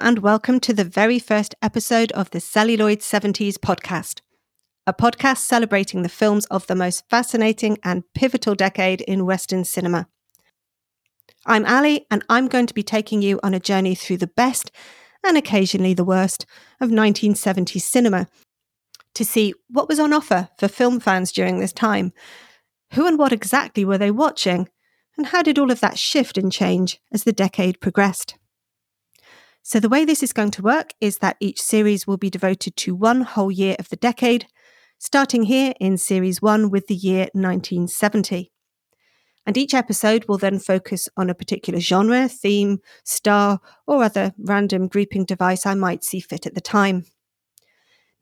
And welcome to the very first episode of the Celluloid 70s podcast, a podcast celebrating the films of the most fascinating and pivotal decade in Western cinema. I'm Ali, and I'm going to be taking you on a journey through the best and occasionally the worst of 1970s cinema to see what was on offer for film fans during this time. Who and what exactly were they watching? And how did all of that shift and change as the decade progressed? So, the way this is going to work is that each series will be devoted to one whole year of the decade, starting here in Series 1 with the year 1970. And each episode will then focus on a particular genre, theme, star, or other random grouping device I might see fit at the time.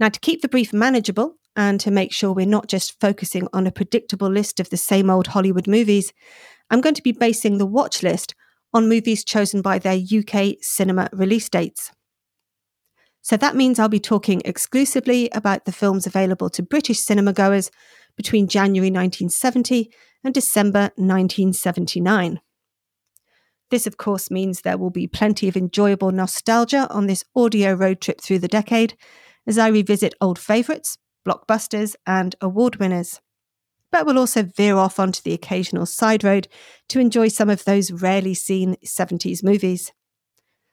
Now, to keep the brief manageable and to make sure we're not just focusing on a predictable list of the same old Hollywood movies, I'm going to be basing the watch list on movies chosen by their UK cinema release dates. So that means I'll be talking exclusively about the films available to British cinema goers between January 1970 and December 1979. This, of course, means there will be plenty of enjoyable nostalgia on this audio road trip through the decade as I revisit old favourites, blockbusters, and award winners but we'll also veer off onto the occasional side road to enjoy some of those rarely seen 70s movies.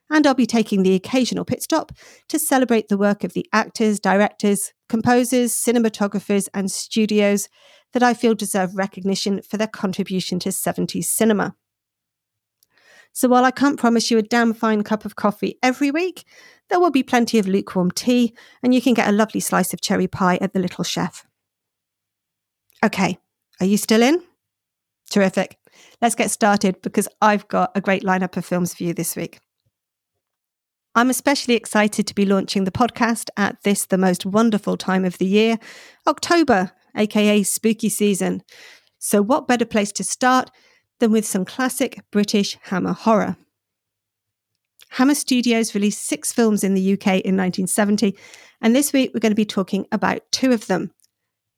And I'll be taking the occasional pit stop to celebrate the work of the actors, directors, composers, cinematographers, and studios that I feel deserve recognition for their contribution to 70s cinema. So while I can't promise you a damn fine cup of coffee every week, there will be plenty of lukewarm tea, and you can get a lovely slice of cherry pie at the Little Chef. Okay, are you still in? Terrific. Let's get started because I've got a great lineup of films for you this week. I'm especially excited to be launching the podcast at this, the most wonderful time of the year, October, aka spooky season. So, what better place to start than with some classic British Hammer horror? Hammer Studios released six films in the UK in 1970, and this week we're going to be talking about two of them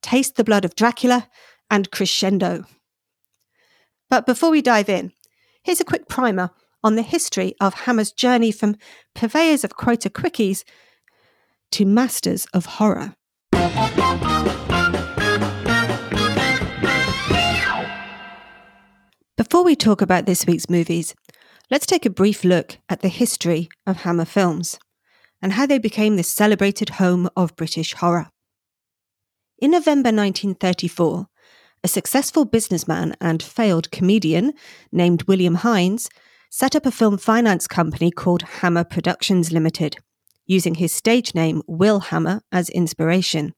Taste the Blood of Dracula, and Crescendo. But before we dive in, here's a quick primer on the history of Hammer's journey from purveyors of quota quickies to masters of horror. Before we talk about this week's movies, let's take a brief look at the history of Hammer Films and how they became the celebrated home of British horror. In November 1934, a successful businessman and failed comedian named William Hinds set up a film finance company called Hammer Productions Limited, using his stage name Will Hammer as inspiration.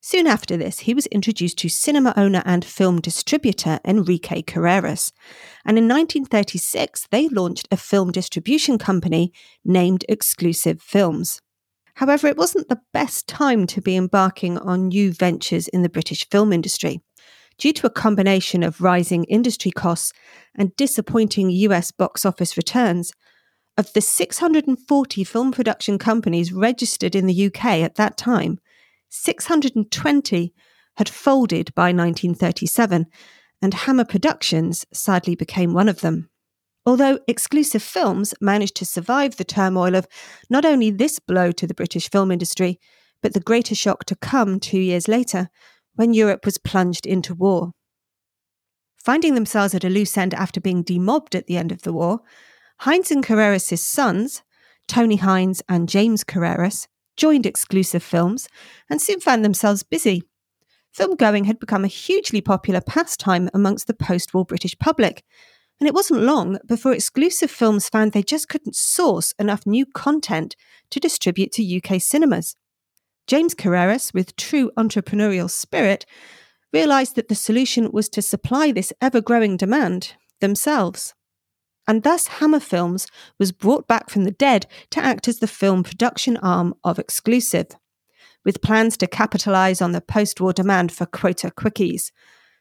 Soon after this, he was introduced to cinema owner and film distributor Enrique Carreras, and in 1936 they launched a film distribution company named Exclusive Films. However, it wasn't the best time to be embarking on new ventures in the British film industry. Due to a combination of rising industry costs and disappointing US box office returns, of the 640 film production companies registered in the UK at that time, 620 had folded by 1937, and Hammer Productions sadly became one of them. Although exclusive films managed to survive the turmoil of not only this blow to the British film industry, but the greater shock to come two years later when Europe was plunged into war. Finding themselves at a loose end after being demobbed at the end of the war, Hinds and Carreras' sons, Tony Hinds and James Carreras, joined exclusive films and soon found themselves busy. Film going had become a hugely popular pastime amongst the post war British public, and it wasn't long before exclusive films found they just couldn't source enough new content to distribute to UK cinemas. James Carreras, with true entrepreneurial spirit, realised that the solution was to supply this ever growing demand themselves. And thus, Hammer Films was brought back from the dead to act as the film production arm of Exclusive, with plans to capitalise on the post war demand for quota quickies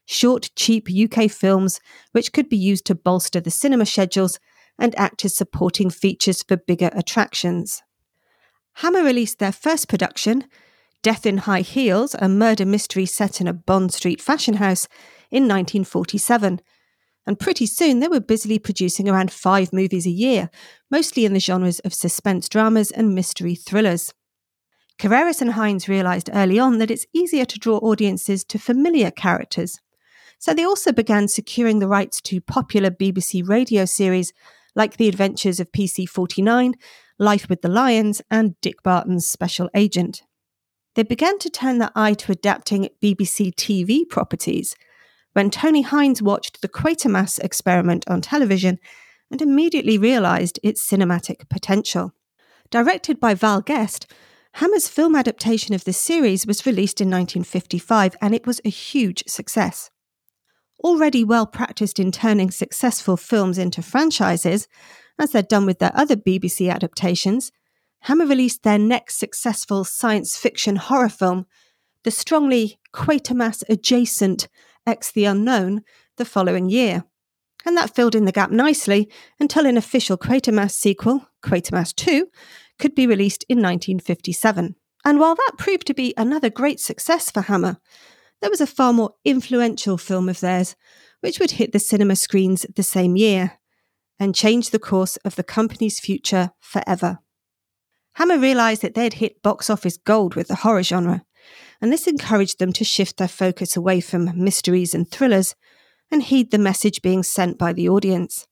short, cheap UK films which could be used to bolster the cinema schedules and act as supporting features for bigger attractions. Hammer released their first production, Death in High Heels, a murder mystery set in a Bond Street fashion house, in 1947, And pretty soon they were busily producing around five movies a year, mostly in the genres of suspense dramas and mystery thrillers. Carreras and Hinds realised early on that it's easier to draw audiences to familiar characters. So they also began securing the rights to popular BBC radio series like The Adventures of PC 49, Life with the Lions, and Dick Barton's Special Agent. They began to turn their eye to adapting BBC TV properties when Tony Hinds watched the Quatermass experiment on television and immediately realised its cinematic potential. Directed by Val Guest, Hammer's film adaptation of the series was released in 1955 and it was a huge success. Already well practiced in turning successful films into franchises, as they'd done with their other BBC adaptations, Hammer released their next successful science fiction horror film, the strongly Quatermass adjacent X the Unknown, the following year. And that filled in the gap nicely until an official Quatermass sequel, Quatermass 2, could be released in 1957. And while that proved to be another great success for Hammer, there was a far more influential film of theirs, which would hit the cinema screens the same year and change the course of the company's future forever. Hammer realised that they had hit box office gold with the horror genre, and this encouraged them to shift their focus away from mysteries and thrillers and heed the message being sent by the audience.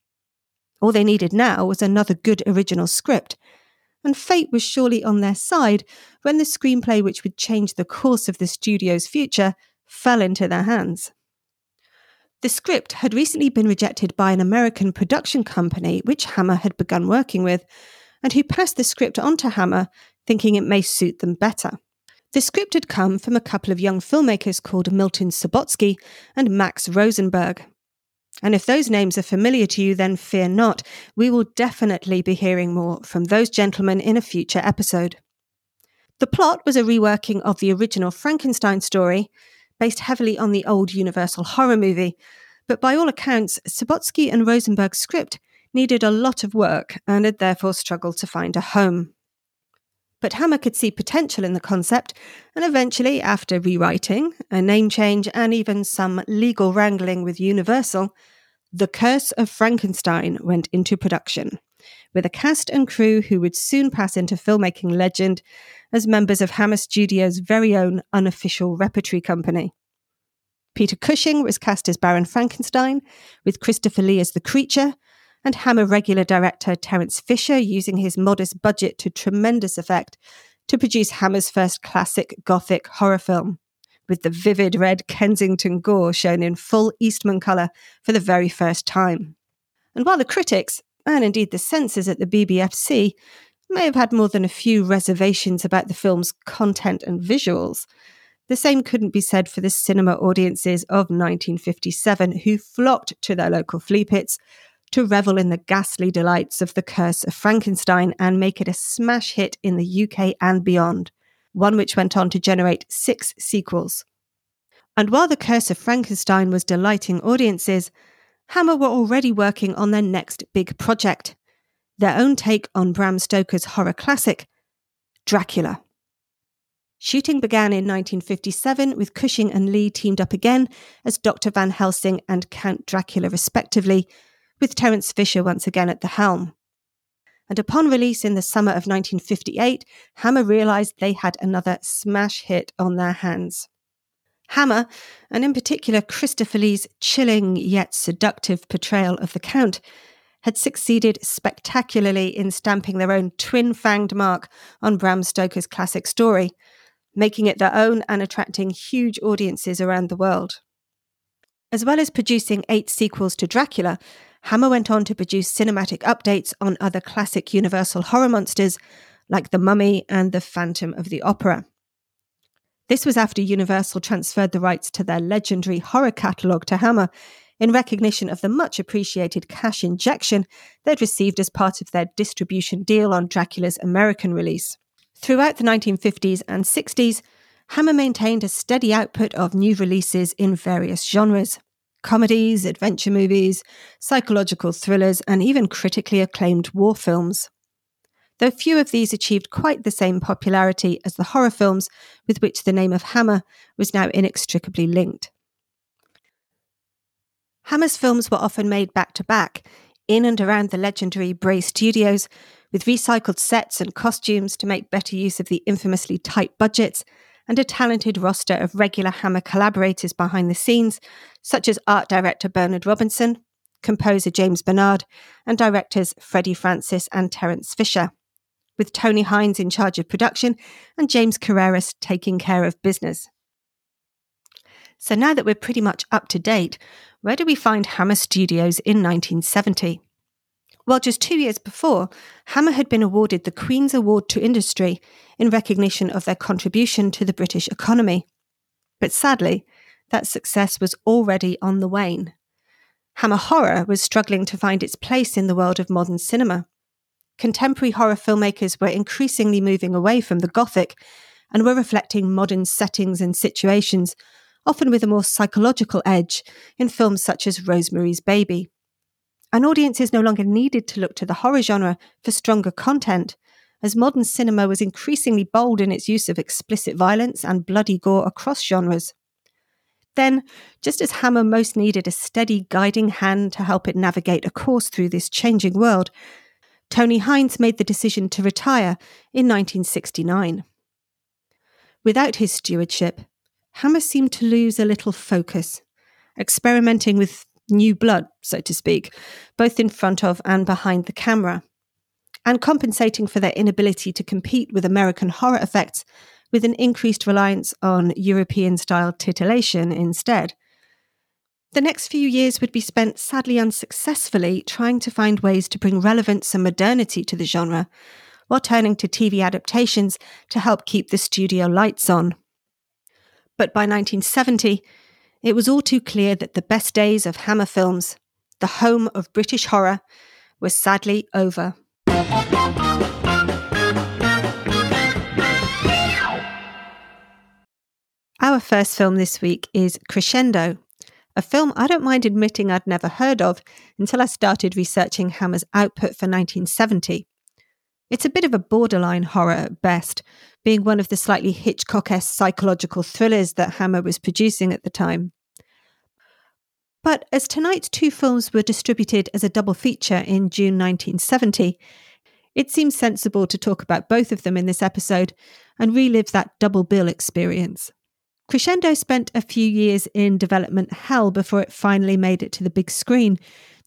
All they needed now was another good original script, and fate was surely on their side when the screenplay which would change the course of the studio's future fell into their hands. The script had recently been rejected by an American production company which Hammer had begun working with, and who passed the script on to Hammer, thinking it may suit them better. The script had come from a couple of young filmmakers called Milton Subotsky and Max Rosenberg. And if those names are familiar to you, then fear not, we will definitely be hearing more from those gentlemen in a future episode. The plot was a reworking of the original Frankenstein story, based heavily on the old Universal horror movie, but by all accounts, Subotsky and Rosenberg's script needed a lot of work and had therefore struggled to find a home. But Hammer could see potential in the concept, and eventually, after rewriting, a name change, and even some legal wrangling with Universal, The Curse of Frankenstein went into production, with a cast and crew who would soon pass into filmmaking legend as members of Hammer Studios' very own unofficial repertory company. Peter Cushing was cast as Baron Frankenstein, with Christopher Lee as the creature, and Hammer regular director Terence Fisher using his modest budget to tremendous effect to produce Hammer's first classic gothic horror film, with the vivid red Kensington gore shown in full Eastman colour for the very first time. And while the critics, and indeed the censors at the BBFC, may have had more than a few reservations about the film's content and visuals, the same couldn't be said for the cinema audiences of 1957 who flocked to their local flea pits to revel in the ghastly delights of The Curse of Frankenstein and make it a smash hit in the UK and beyond, one which went on to generate six sequels. And while The Curse of Frankenstein was delighting audiences, Hammer were already working on their next big project, their own take on Bram Stoker's horror classic, Dracula. Shooting began in 1957 with Cushing and Lee teamed up again as Dr. Van Helsing and Count Dracula, respectively, with Terence Fisher once again at the helm. And upon release in the summer of 1958, Hammer realised they had another smash hit on their hands. Hammer, and in particular Christopher Lee's chilling yet seductive portrayal of the Count, had succeeded spectacularly in stamping their own twin fanged mark on Bram Stoker's classic story, making it their own and attracting huge audiences around the world. As well as producing eight sequels to Dracula, Hammer went on to produce cinematic updates on other classic Universal horror monsters like The Mummy and The Phantom of the Opera. This was after Universal transferred the rights to their legendary horror catalogue to Hammer in recognition of the much appreciated cash injection they'd received as part of their distribution deal on Dracula's American release. Throughout the 1950s and 60s, Hammer maintained a steady output of new releases in various genres comedies, adventure movies, psychological thrillers, and even critically acclaimed war films. Though few of these achieved quite the same popularity as the horror films with which the name of Hammer was now inextricably linked. Hammer's films were often made back to back, in and around the legendary Bray Studios, with recycled sets and costumes to make better use of the infamously tight budgets, and a talented roster of regular Hammer collaborators behind the scenes, such as art director Bernard Robinson, composer James Bernard, and directors Freddie Francis and Terence Fisher, with Tony Hinds in charge of production and James Carreras taking care of business. So now that we're pretty much up to date, where do we find Hammer Studios in 1970? Well, just two years before, Hammer had been awarded the Queen's Award to Industry in recognition of their contribution to the British economy. But sadly, that success was already on the wane. Hammer Horror was struggling to find its place in the world of modern cinema. Contemporary horror filmmakers were increasingly moving away from the Gothic and were reflecting modern settings and situations, often with a more psychological edge, in films such as Rosemary's Baby An audience is no longer needed to look to the horror genre for stronger content, as modern cinema was increasingly bold in its use of explicit violence and bloody gore across genres. Then, just as Hammer most needed a steady guiding hand to help it navigate a course through this changing world, Tony Hinds made the decision to retire in 1969. Without his stewardship, Hammer seemed to lose a little focus, experimenting with new blood, so to speak, both in front of and behind the camera, and compensating for their inability to compete with American horror effects with an increased reliance on European style titillation instead. The next few years would be spent sadly unsuccessfully trying to find ways to bring relevance and modernity to the genre, while turning to TV adaptations to help keep the studio lights on. But by 1970, it was all too clear that the best days of Hammer Films, the home of British horror, were sadly over. Our first film this week is Crescendo, a film I don't mind admitting I'd never heard of until I started researching Hammer's output for 1970. It's a bit of a borderline horror at best, being one of the slightly Hitchcock esque psychological thrillers that Hammer was producing at the time. But as tonight's two films were distributed as a double feature in June 1970, it seems sensible to talk about both of them in this episode and relive that double bill experience. Crescendo spent a few years in development hell before it finally made it to the big screen.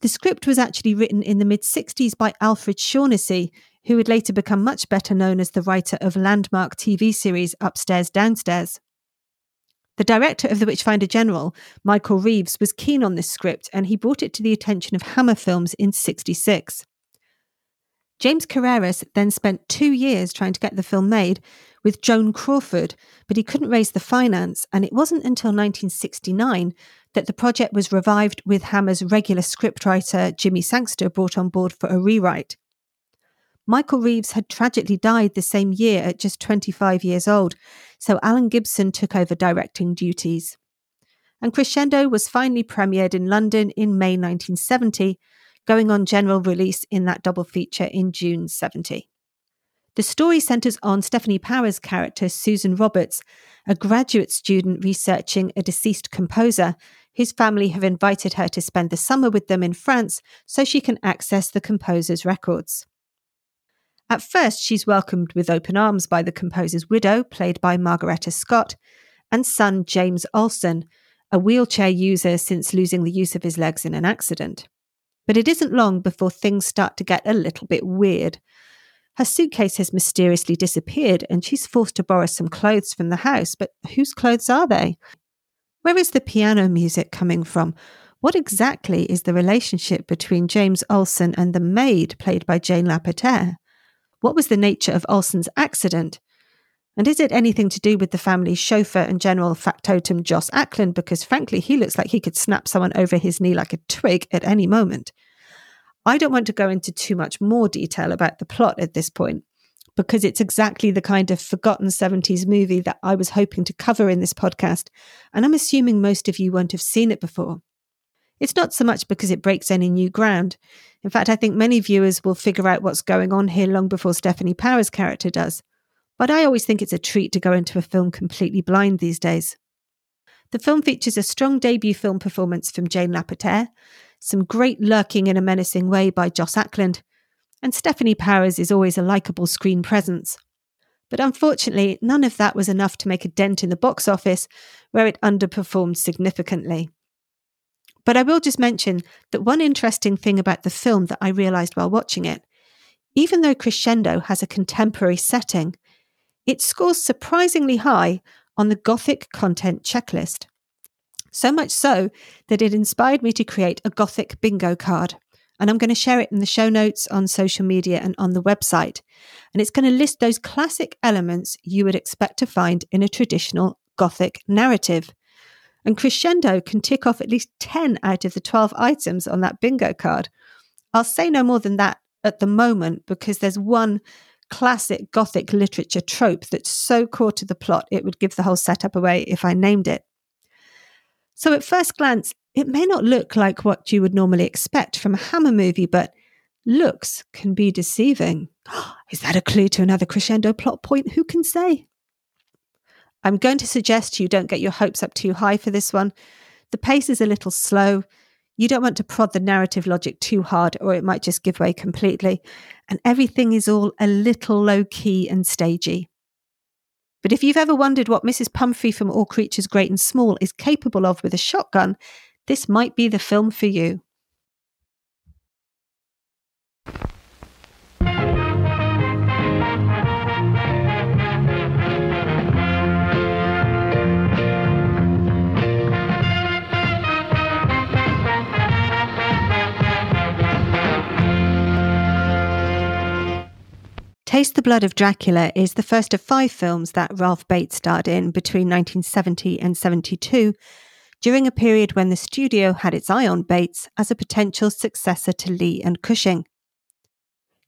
The script was actually written in the mid 60s by Alfred Shaughnessy, who would later become much better known as the writer of landmark TV series Upstairs Downstairs. The director of The Witchfinder General, Michael Reeves, was keen on this script and he brought it to the attention of Hammer Films in 66. James Carreras then spent two years trying to get the film made with Joan Crawford, but he couldn't raise the finance, and it wasn't until 1969 that the project was revived with Hammer's regular scriptwriter Jimmy Sangster brought on board for a rewrite. Michael Reeves had tragically died the same year at just 25 years old, so Alan Gibson took over directing duties. And Crescendo was finally premiered in London in May 1970, going on general release in that double feature in June 70. The story centres on Stefanie Powers' character, Susan Roberts, a graduate student researching a deceased composer. His family have invited her to spend the summer with them in France so she can access the composer's records. At first, she's welcomed with open arms by the composer's widow, played by Margaretta Scott, and son James Olson, a wheelchair user since losing the use of his legs in an accident. But it isn't long before things start to get a little bit weird. Her suitcase has mysteriously disappeared and she's forced to borrow some clothes from the house, but whose clothes are they? Where is the piano music coming from? What exactly is the relationship between James Olson and the maid played by Jane Lapotaire? What was the nature of Olson's accident? And is it anything to do with the family's chauffeur and general factotum Joss Ackland? Because frankly, he looks like he could snap someone over his knee like a twig at any moment. I don't want to go into too much more detail about the plot at this point, because it's exactly the kind of forgotten 70s movie that I was hoping to cover in this podcast, and I'm assuming most of you won't have seen it before. It's not so much because it breaks any new ground. In fact, I think many viewers will figure out what's going on here long before Stefanie Powers' character does. But I always think it's a treat to go into a film completely blind these days. The film features a strong debut film performance from Jane Lapotaire, some great lurking in a menacing way by Joss Ackland, and Stefanie Powers is always a likeable screen presence. But unfortunately, none of that was enough to make a dent in the box office, where it underperformed significantly. But I will just mention that one interesting thing about the film that I realised while watching it, even though Crescendo has a contemporary setting, it scores surprisingly high on the Gothic content checklist. So much so that it inspired me to create a Gothic bingo card. And I'm going to share it in the show notes on social media and on the website. And it's going to list those classic elements you would expect to find in a traditional Gothic narrative. And Crescendo can tick off at least 10 out of the 12 items on that bingo card. I'll say no more than that at the moment because there's one classic Gothic literature trope that's so core to the plot it would give the whole setup away if I named it. So, at first glance, it may not look like what you would normally expect from a Hammer movie, but looks can be deceiving. Is that a clue to another crescendo plot point? Who can say? I'm going to suggest you don't get your hopes up too high for this one. The pace is a little slow. You don't want to prod the narrative logic too hard, or it might just give way completely. And everything is all a little low key and stagey. But if you've ever wondered what Mrs. Pumphrey from All Creatures Great and Small is capable of with a shotgun, this might be the film for you. Taste the Blood of Dracula is the first of five films that Ralph Bates starred in between 1970 and 72, during a period when the studio had its eye on Bates as a potential successor to Lee and Cushing.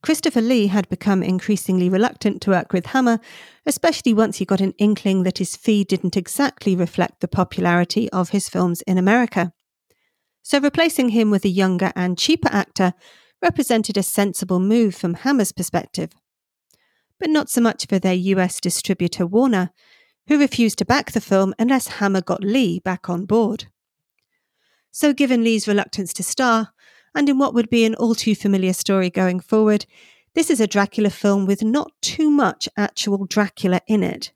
Christopher Lee had become increasingly reluctant to work with Hammer, especially once he got an inkling that his fee didn't exactly reflect the popularity of his films in America. So replacing him with a younger and cheaper actor represented a sensible move from Hammer's perspective but not so much for their US distributor Warner, who refused to back the film unless Hammer got Lee back on board. So, given Lee's reluctance to star, and in what would be an all too familiar story going forward, this is a Dracula film with not too much actual Dracula in it.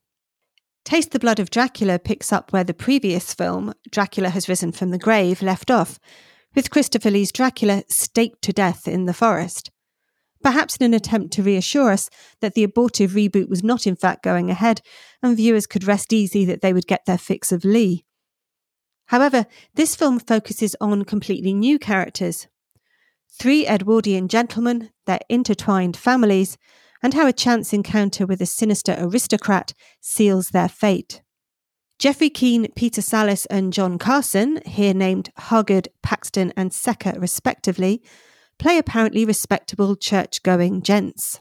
Taste the Blood of Dracula picks up where the previous film, Dracula Has Risen from the Grave, left off, with Christopher Lee's Dracula staked to death in the forest perhaps in an attempt to reassure us that the abortive reboot was not in fact going ahead, and viewers could rest easy that they would get their fix of Lee. However, this film focuses on completely new characters three Edwardian gentlemen, their intertwined families, and how a chance encounter with a sinister aristocrat seals their fate. Geoffrey Keen, Peter Sallis, and John Carson, here named Hargood, Paxton, and Secker respectively, play apparently respectable church going gents.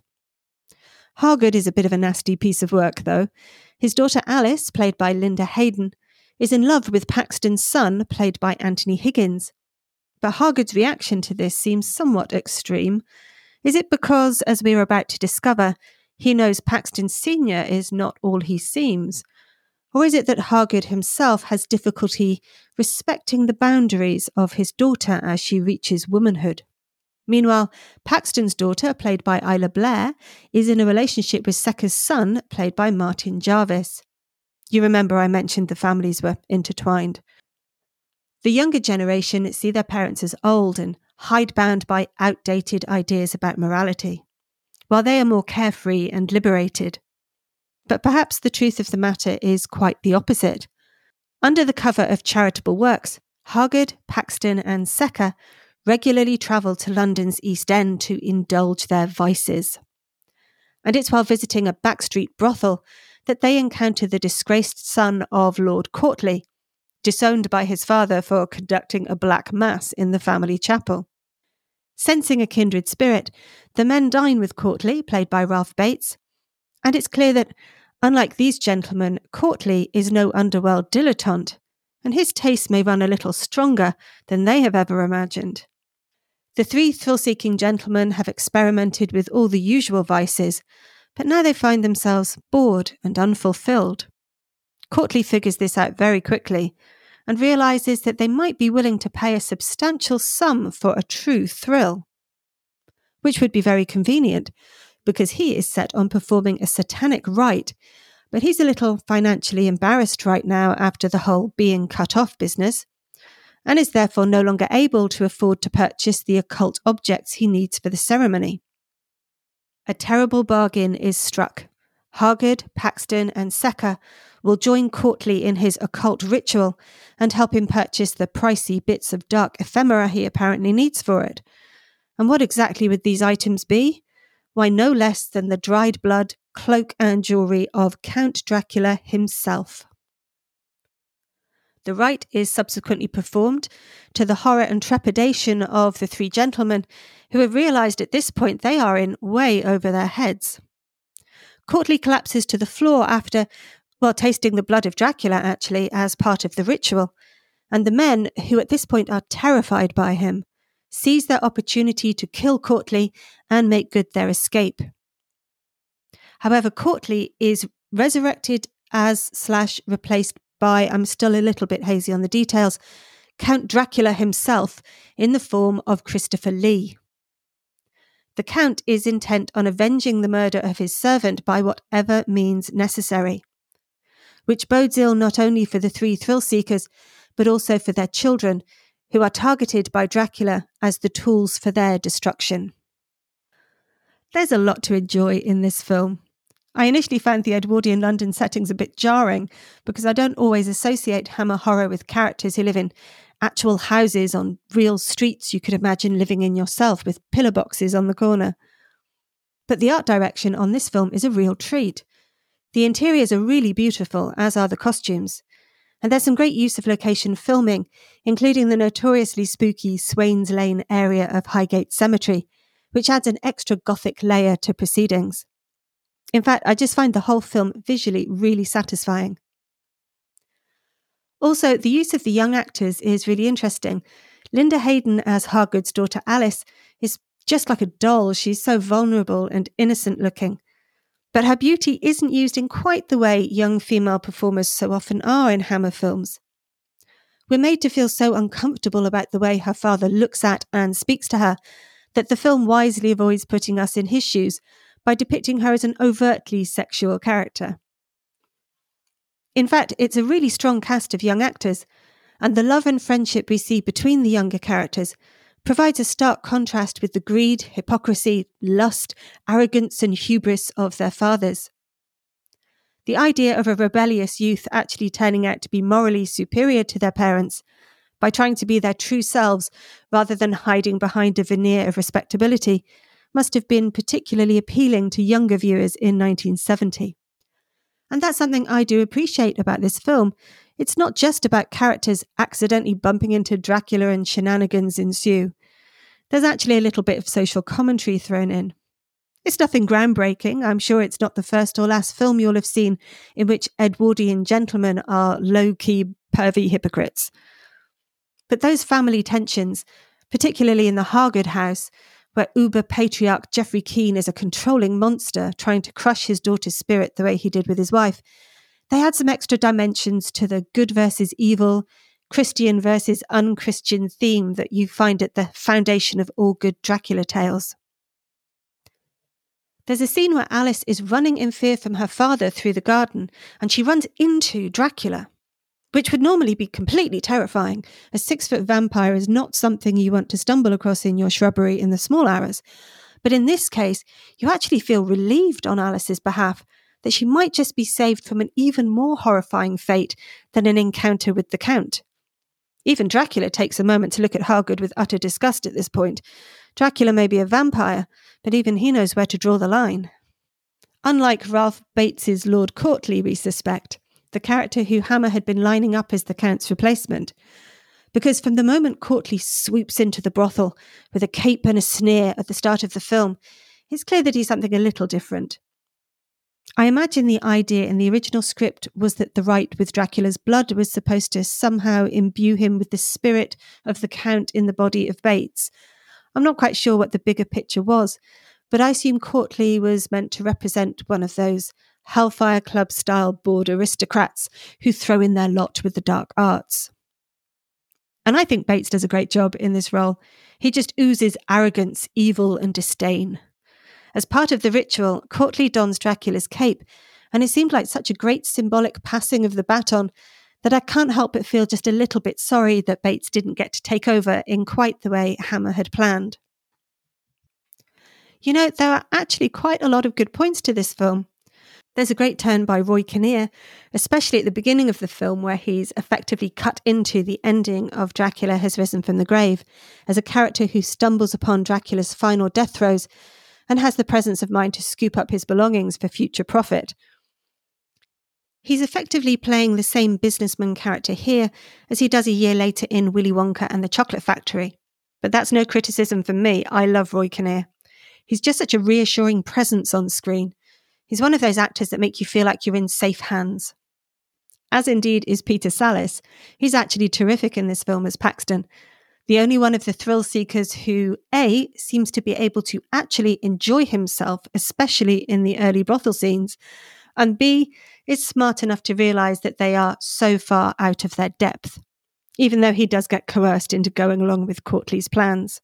Hargood is a bit of a nasty piece of work, though. His daughter Alice, played by Linda Hayden, is in love with Paxton's son, played by Anthony Higgins. But Hargood's reaction to this seems somewhat extreme. Is it because, as we are about to discover, he knows Paxton Sr. is not all he seems? Or is it that Hargood himself has difficulty respecting the boundaries of his daughter as she reaches womanhood? Meanwhile, Paxton's daughter, played by Isla Blair, is in a relationship with Secker's son, played by Martin Jarvis. You remember I mentioned the families were intertwined. The younger generation see their parents as old and hidebound by outdated ideas about morality, while they are more carefree and liberated. But perhaps the truth of the matter is quite the opposite. Under the cover of charitable works, Hargood, Paxton, and Secker regularly travel to London's East End to indulge their vices. And it's while visiting a backstreet brothel that they encounter the disgraced son of Lord Courtley, disowned by his father for conducting a black mass in the family chapel. Sensing a kindred spirit, the men dine with Courtley, played by Ralph Bates, and it's clear that, unlike these gentlemen, Courtley is no underworld dilettante, and his tastes may run a little stronger than they have ever imagined. The three thrill seeking gentlemen have experimented with all the usual vices, but now they find themselves bored and unfulfilled. Courtley figures this out very quickly, and realizes that they might be willing to pay a substantial sum for a true thrill. Which would be very convenient because he is set on performing a satanic rite, but he's a little financially embarrassed right now after the whole being cut off business, and is therefore no longer able to afford to purchase the occult objects he needs for the ceremony. A terrible bargain is struck. Hargood, Paxton, and Secker will join Courtley in his occult ritual and help him purchase the pricey bits of dark ephemera he apparently needs for it. And what exactly would these items be? Why, no less than the dried blood, cloak, and jewellery of Count Dracula himself. The rite is subsequently performed to the horror and trepidation of the three gentlemen, who have realised at this point they are in way over their heads. Courtley collapses to the floor after, well, tasting the blood of Dracula, actually, as part of the ritual, and the men, who at this point are terrified by him, seize their opportunity to kill Courtley and make good their escape. However, Courtley is resurrected as slash replaced by, I'm still a little bit hazy on the details, Count Dracula himself in the form of Christopher Lee. The Count is intent on avenging the murder of his servant by whatever means necessary, which bodes ill not only for the three thrill seekers, but also for their children, who are targeted by Dracula as the tools for their destruction. There's a lot to enjoy in this film. I initially found the Edwardian London settings a bit jarring because I don't always associate Hammer horror with characters who live in actual houses on real streets you could imagine living in yourself with pillar boxes on the corner. But the art direction on this film is a real treat. The interiors are really beautiful, as are the costumes. And there's some great use of location filming, including the notoriously spooky Swains Lane area of Highgate Cemetery, which adds an extra gothic layer to proceedings. In fact, I just find the whole film visually really satisfying. Also, the use of the young actors is really interesting. Linda Hayden as Hargood's daughter Alice is just like a doll. She's so vulnerable and innocent looking. But her beauty isn't used in quite the way young female performers so often are in Hammer films. We're made to feel so uncomfortable about the way her father looks at and speaks to her that the film wisely avoids putting us in his shoes by depicting her as an overtly sexual character. In fact, it's a really strong cast of young actors, and the love and friendship we see between the younger characters provides a stark contrast with the greed, hypocrisy, lust, arrogance, and hubris of their fathers. The idea of a rebellious youth actually turning out to be morally superior to their parents by trying to be their true selves rather than hiding behind a veneer of respectability must have been particularly appealing to younger viewers in 1970. And that's something I do appreciate about this film. It's not just about characters accidentally bumping into Dracula and shenanigans ensue. There's actually a little bit of social commentary thrown in. It's nothing groundbreaking. I'm sure it's not the first or last film you'll have seen in which Edwardian gentlemen are low key, pervy hypocrites. But those family tensions, particularly in the Hargood house, where uber patriarch Geoffrey Keen is a controlling monster trying to crush his daughter's spirit the way he did with his wife, they add some extra dimensions to the good versus evil, Christian versus unchristian theme that you find at the foundation of all good Dracula tales. There's a scene where Alice is running in fear from her father through the garden and she runs into Dracula which would normally be completely terrifying. A six foot vampire is not something you want to stumble across in your shrubbery in the small hours. But in this case, you actually feel relieved on Alice's behalf that she might just be saved from an even more horrifying fate than an encounter with the Count. Even Dracula takes a moment to look at Hargood with utter disgust at this point. Dracula may be a vampire, but even he knows where to draw the line. Unlike Ralph Bates's Lord Courtley, we suspect, the character who Hammer had been lining up as the Count's replacement. Because from the moment Courtley swoops into the brothel with a cape and a sneer at the start of the film, it's clear that he's something a little different. I imagine the idea in the original script was that the rite with Dracula's blood was supposed to somehow imbue him with the spirit of the Count in the body of Bates. I'm not quite sure what the bigger picture was, but I assume Courtley was meant to represent one of those Hellfire Club style bored aristocrats who throw in their lot with the dark arts. And I think Bates does a great job in this role. He just oozes arrogance, evil, and disdain. As part of the ritual, Courtley dons Dracula's cape, and it seemed like such a great symbolic passing of the baton that I can't help but feel just a little bit sorry that Bates didn't get to take over in quite the way Hammer had planned. You know, there are actually quite a lot of good points to this film. There's a great turn by Roy Kinnear, especially at the beginning of the film, where he's effectively cut into the ending of Dracula Has Risen from the Grave as a character who stumbles upon Dracula's final death throes and has the presence of mind to scoop up his belongings for future profit. He's effectively playing the same businessman character here as he does a year later in Willy Wonka and the Chocolate Factory. But that's no criticism for me. I love Roy Kinnear. He's just such a reassuring presence on screen. He's one of those actors that make you feel like you're in safe hands. As indeed is Peter Sallis. He's actually terrific in this film as Paxton, the only one of the thrill seekers who, A, seems to be able to actually enjoy himself, especially in the early brothel scenes, and B, is smart enough to realize that they are so far out of their depth, even though he does get coerced into going along with Courtley's plans.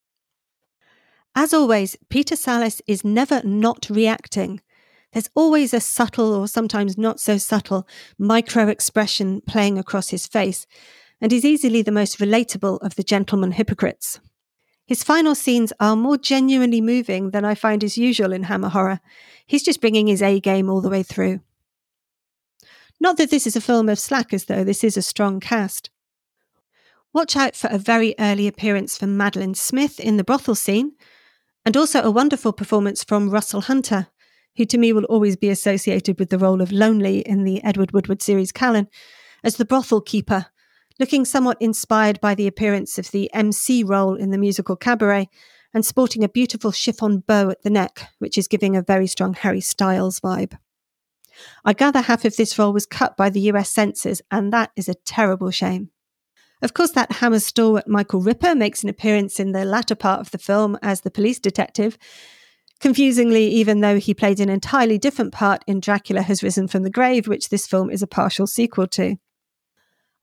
As always, Peter Sallis is never not reacting. There's always a subtle or sometimes not so subtle micro expression playing across his face, and he's easily the most relatable of the gentleman hypocrites. His final scenes are more genuinely moving than I find is usual in Hammer horror. He's just bringing his A game all the way through. Not that this is a film of slackers, though, this is a strong cast. Watch out for a very early appearance from Madeline Smith in the brothel scene, and also a wonderful performance from Russell Hunter, who to me will always be associated with the role of Lonely in the Edward Woodward series Callan, as the brothel keeper, looking somewhat inspired by the appearance of the MC role in the musical Cabaret, and sporting a beautiful chiffon bow at the neck, which is giving a very strong Harry Styles vibe. I gather half of this role was cut by the US censors, and that is a terrible shame. Of course, that Hammer stalwart Michael Ripper makes an appearance in the latter part of the film as the police detective. Confusingly, even though he played an entirely different part in Dracula Has Risen from the Grave, which this film is a partial sequel to.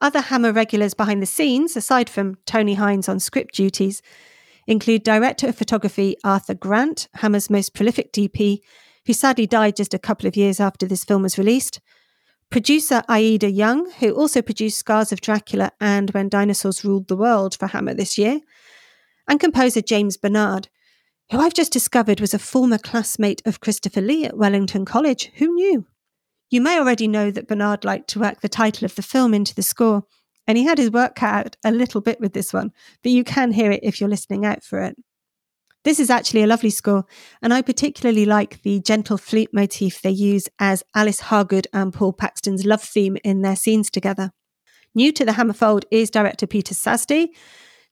Other Hammer regulars behind the scenes, aside from Tony Hinds on script duties, include director of photography Arthur Grant, Hammer's most prolific DP, who sadly died just a couple of years after this film was released, Producer Aida Young, who also produced Scars of Dracula and When Dinosaurs Ruled the World for Hammer this year, and composer James Bernard, who I've just discovered was a former classmate of Christopher Lee at Wellington College. Who knew? You may already know that Bernard liked to work the title of the film into the score, and he had his work cut out a little bit with this one, but you can hear it if you're listening out for it. This is actually a lovely score, and I particularly like the gentle flute motif they use as Alice Hargood and Paul Paxton's love theme in their scenes together. New to the Hammerfold is director Peter Sasdy.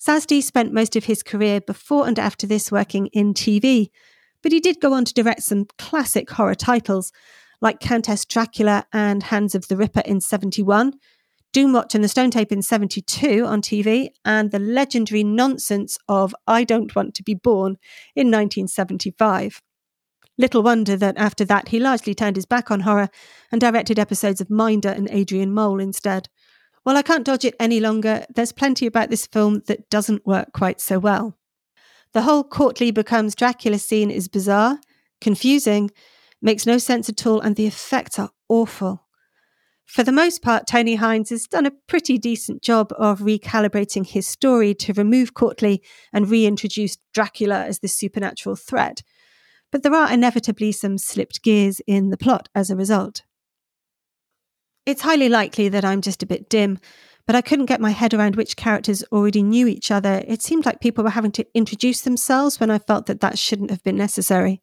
Sasdy spent most of his career before and after this working in TV, but he did go on to direct some classic horror titles like Countess Dracula and Hands of the Ripper in 71, Doomwatch and the Stone Tape in 72 on TV, and the legendary nonsense of I Don't Want to Be Born in 1975. Little wonder that after that he largely turned his back on horror and directed episodes of Minder and Adrian Mole instead. While I can't dodge it any longer, there's plenty about this film that doesn't work quite so well. The whole Courtley becomes Dracula scene is bizarre, confusing, makes no sense at all, and the effects are awful. For the most part, Tony Hinds has done a pretty decent job of recalibrating his story to remove Courtley and reintroduce Dracula as the supernatural threat. But there are inevitably some slipped gears in the plot as a result. It's highly likely that I'm just a bit dim, but I couldn't get my head around which characters already knew each other. It seemed like people were having to introduce themselves when I felt that that shouldn't have been necessary.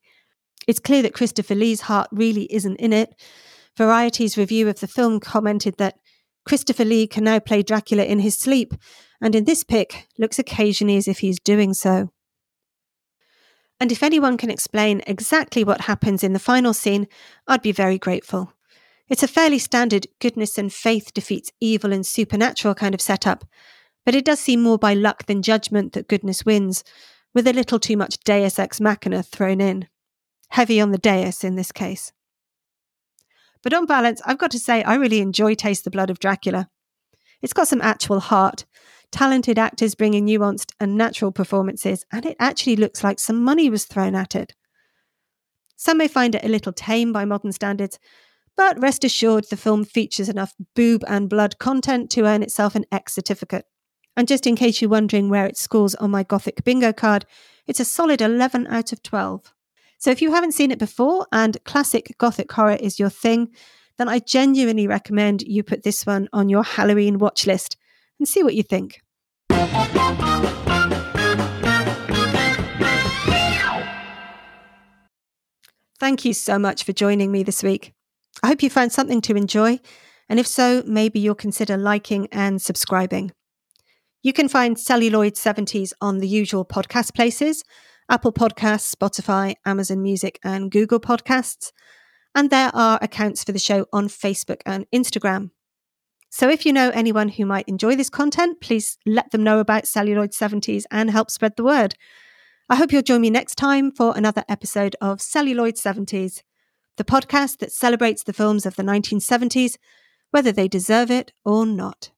It's clear that Christopher Lee's heart really isn't in it, Variety's review of the film commented that Christopher Lee can now play Dracula in his sleep, and in this pic looks occasionally as if he's doing so. And if anyone can explain exactly what happens in the final scene, I'd be very grateful. It's a fairly standard goodness and faith defeats evil and supernatural kind of setup, but it does seem more by luck than judgment that goodness wins, with a little too much deus ex machina thrown in. Heavy on the deus in this case. But on balance, I've got to say, I really enjoy Taste the Blood of Dracula. It's got some actual heart. talented actors bringing nuanced and natural performances, and it actually looks like some money was thrown at it. Some may find it a little tame by modern standards, but rest assured the film features enough boob and blood content to earn itself an X certificate. And just in case you're wondering where it scores on my Gothic bingo card, it's a solid 11 out of 12. So if you haven't seen it before and classic Gothic horror is your thing, then I genuinely recommend you put this one on your Halloween watch list and see what you think. Thank you so much for joining me this week. I hope you found something to enjoy, and if so, maybe you'll consider liking and subscribing. You can find Celluloid 70s on the usual podcast places Apple Podcasts, Spotify, Amazon Music, and Google Podcasts. And there are accounts for the show on Facebook and Instagram. So if you know anyone who might enjoy this content, please let them know about Celluloid 70s and help spread the word. I hope you'll join me next time for another episode of Celluloid 70s, the podcast that celebrates the films of the 1970s, whether they deserve it or not.